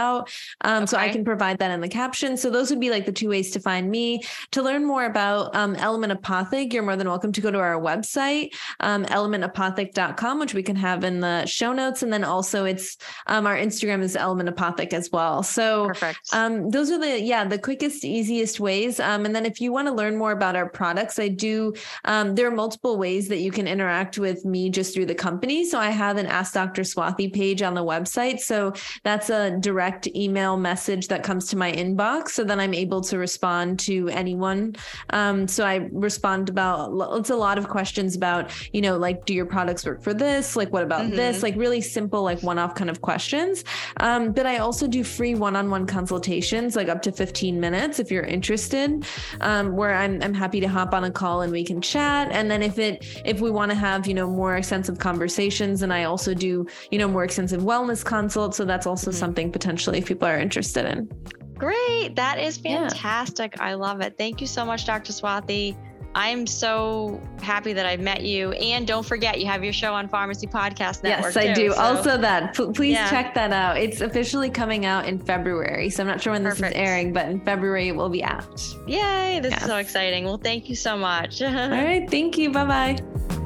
Um, okay. So I can provide that in the caption. So those would be like the two ways to find me. To learn more about um, Element Apothec, you're more than welcome to go to our website, um, elementapothec.com, which we can have in the show notes. And then also it's um, our Instagram is Element Apothec as well. So um, those are the, yeah, the quickest, easiest ways. Um, and then if you want to learn more about our products, I do, um, there are multiple ways that you can interact with me just through the company. So I have an Ask Dr. Swathi page on the website. So that's a direct direct email message that comes to my inbox. So then I'm able to respond to anyone. Um, so I respond about, it's a lot of questions about, you know, like, do your products work for this? Like, what about mm-hmm. this? Like, really simple, like one off kind of questions. Um, but I also do free one on one consultations, like up to 15 minutes if you're interested, um, where I'm, I'm happy to hop on a call and we can chat. And then if it, if we want to have, you know, more extensive conversations, and I also do, you know, more extensive wellness consults. So that's also mm-hmm. something potentially if people are interested in. Great. That is fantastic. Yeah. I love it. Thank you so much, Dr. Swathi. I'm so happy that I've met you. And don't forget, you have your show on Pharmacy Podcast Network. Yes, I too, do. So. Also, that P- please yeah. check that out. It's officially coming out in February. So I'm not sure when this Perfect. is airing, but in February it will be out. Yay! This is so exciting. Well, thank you so much. All right. Thank you. Bye bye.